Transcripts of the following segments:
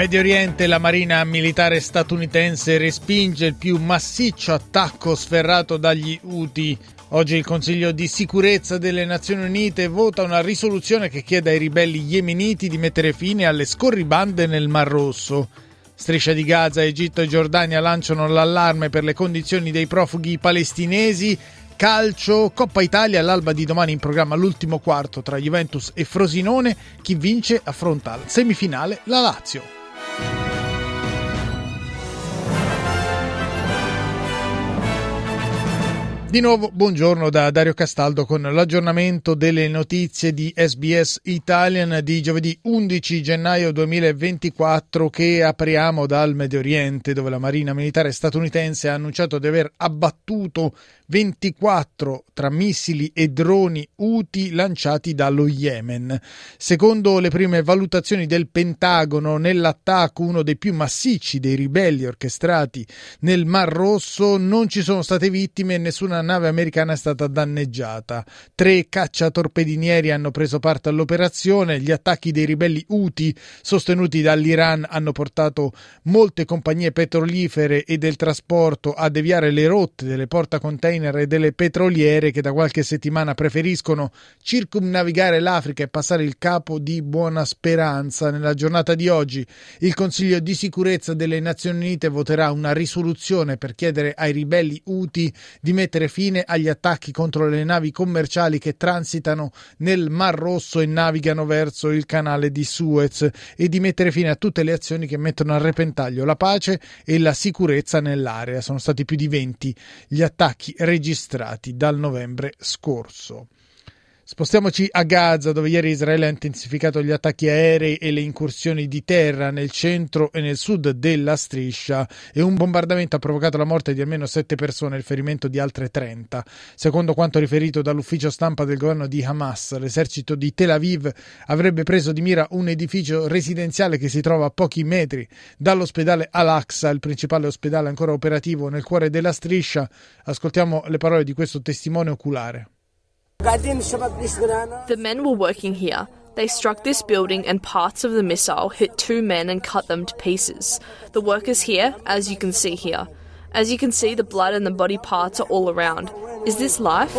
Medio Oriente, la marina militare statunitense respinge il più massiccio attacco sferrato dagli Houthi. Oggi il Consiglio di sicurezza delle Nazioni Unite vota una risoluzione che chiede ai ribelli yemeniti di mettere fine alle scorribande nel Mar Rosso. Striscia di Gaza, Egitto e Giordania lanciano l'allarme per le condizioni dei profughi palestinesi. Calcio, Coppa Italia all'alba di domani in programma l'ultimo quarto tra Juventus e Frosinone. Chi vince affronta al semifinale la Lazio. Di nuovo buongiorno da Dario Castaldo con l'aggiornamento delle notizie di SBS Italian di giovedì 11 gennaio 2024 che apriamo dal Medio Oriente dove la Marina Militare statunitense ha annunciato di aver abbattuto 24 tra missili e droni UTI lanciati dallo Yemen. Secondo le prime valutazioni del Pentagono, nell'attacco, uno dei più massicci dei ribelli orchestrati nel Mar Rosso, non ci sono state vittime e nessuna nave americana è stata danneggiata. Tre cacciatorpedinieri hanno preso parte all'operazione. Gli attacchi dei ribelli UTI sostenuti dall'Iran hanno portato molte compagnie petrolifere e del trasporto a deviare le rotte delle portacontainer container e delle petroliere che da qualche settimana preferiscono circumnavigare l'Africa e passare il capo di buona speranza. Nella giornata di oggi il Consiglio di sicurezza delle Nazioni Unite voterà una risoluzione per chiedere ai ribelli Houthi di mettere fine agli attacchi contro le navi commerciali che transitano nel Mar Rosso e navigano verso il canale di Suez e di mettere fine a tutte le azioni che mettono a repentaglio la pace e la sicurezza nell'area. Sono stati più di 20 gli attacchi registrati dal novembre scorso. Spostiamoci a Gaza, dove ieri Israele ha intensificato gli attacchi aerei e le incursioni di terra nel centro e nel sud della striscia e un bombardamento ha provocato la morte di almeno sette persone e il ferimento di altre 30. Secondo quanto riferito dall'ufficio stampa del governo di Hamas, l'esercito di Tel Aviv avrebbe preso di mira un edificio residenziale che si trova a pochi metri dall'ospedale Al-Aqsa, il principale ospedale ancora operativo nel cuore della striscia. Ascoltiamo le parole di questo testimone oculare. The men were working here. They struck this building and parts of the missile hit two men and cut them to pieces. The workers here, as you can see here. As you can see, the blood and the body parts are all around. Is this life?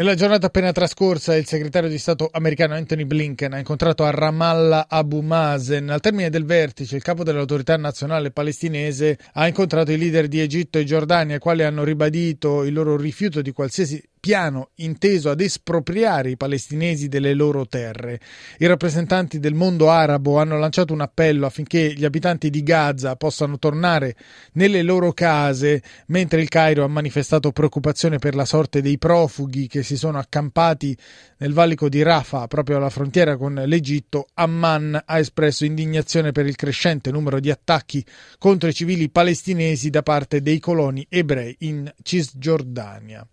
Nella giornata appena trascorsa il segretario di Stato americano Anthony Blinken ha incontrato a Ramallah Abu Mazen. Al termine del vertice il capo dell'autorità nazionale palestinese ha incontrato i leader di Egitto e Giordania, i quali hanno ribadito il loro rifiuto di qualsiasi piano inteso ad espropriare i palestinesi delle loro terre. I rappresentanti del mondo arabo hanno lanciato un appello affinché gli abitanti di Gaza possano tornare nelle loro case, mentre il Cairo ha manifestato preoccupazione per la sorte dei profughi che si sono accampati nel valico di Rafah, proprio alla frontiera con l'Egitto. Amman ha espresso indignazione per il crescente numero di attacchi contro i civili palestinesi da parte dei coloni ebrei in Cisgiordania.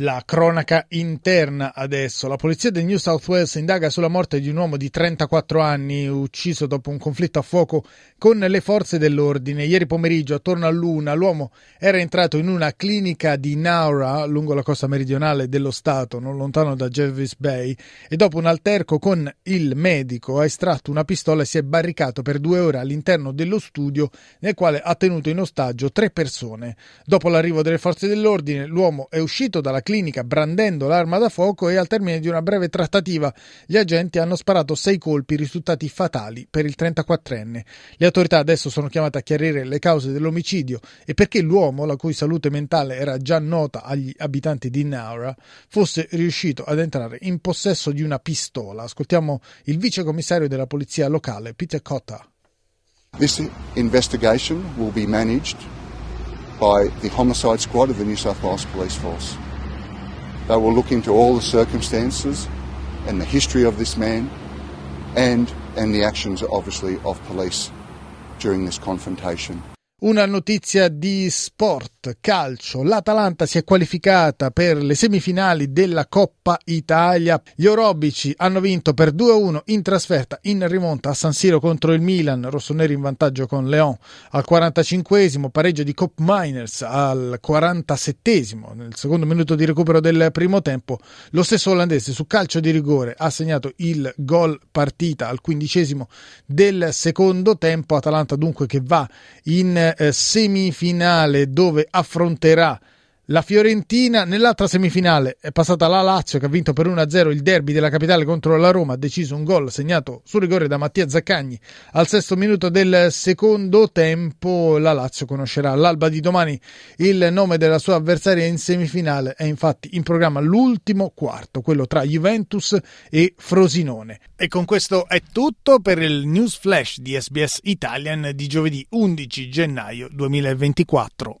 La cronaca interna adesso. La polizia del New South Wales indaga sulla morte di un uomo di 34 anni ucciso dopo un conflitto a fuoco con le forze dell'ordine. Ieri pomeriggio, attorno a luna, l'uomo era entrato in una clinica di Naura, lungo la costa meridionale dello Stato, non lontano da Jervis Bay, e dopo un alterco con il medico ha estratto una pistola e si è barricato per due ore all'interno dello studio nel quale ha tenuto in ostaggio tre persone. Dopo l'arrivo delle forze dell'ordine, l'uomo è uscito dalla clinica brandendo l'arma da fuoco e al termine di una breve trattativa gli agenti hanno sparato sei colpi risultati fatali per il 34enne. Le autorità adesso sono chiamate a chiarire le cause dell'omicidio e perché l'uomo, la cui salute mentale era già nota agli abitanti di Naura, fosse riuscito ad entrare in possesso di una pistola. Ascoltiamo il vice commissario della polizia locale, Peter Cotta. This investigation will be managed by the homicide squad of the New South Wales Police Force. They will look into all the circumstances and the history of this man and, and the actions, obviously, of police during this confrontation. Una notizia di sport, calcio. L'Atalanta si è qualificata per le semifinali della Coppa Italia. Gli orobici hanno vinto per 2-1 in trasferta in rimonta a San Siro contro il Milan, rossoneri in vantaggio con Leon al 45esimo, pareggio di Cop Miners al 47esimo, nel secondo minuto di recupero del primo tempo. Lo stesso olandese su calcio di rigore ha segnato il gol partita al quindicesimo del secondo tempo. Atalanta dunque che va in semifinale dove affronterà la Fiorentina nell'altra semifinale è passata la Lazio che ha vinto per 1-0 il derby della capitale contro la Roma, ha deciso un gol segnato su rigore da Mattia Zaccagni al sesto minuto del secondo tempo. La Lazio conoscerà all'alba di domani il nome della sua avversaria in semifinale. È infatti in programma l'ultimo quarto, quello tra Juventus e Frosinone. E con questo è tutto per il news flash di SBS Italian di giovedì 11 gennaio 2024.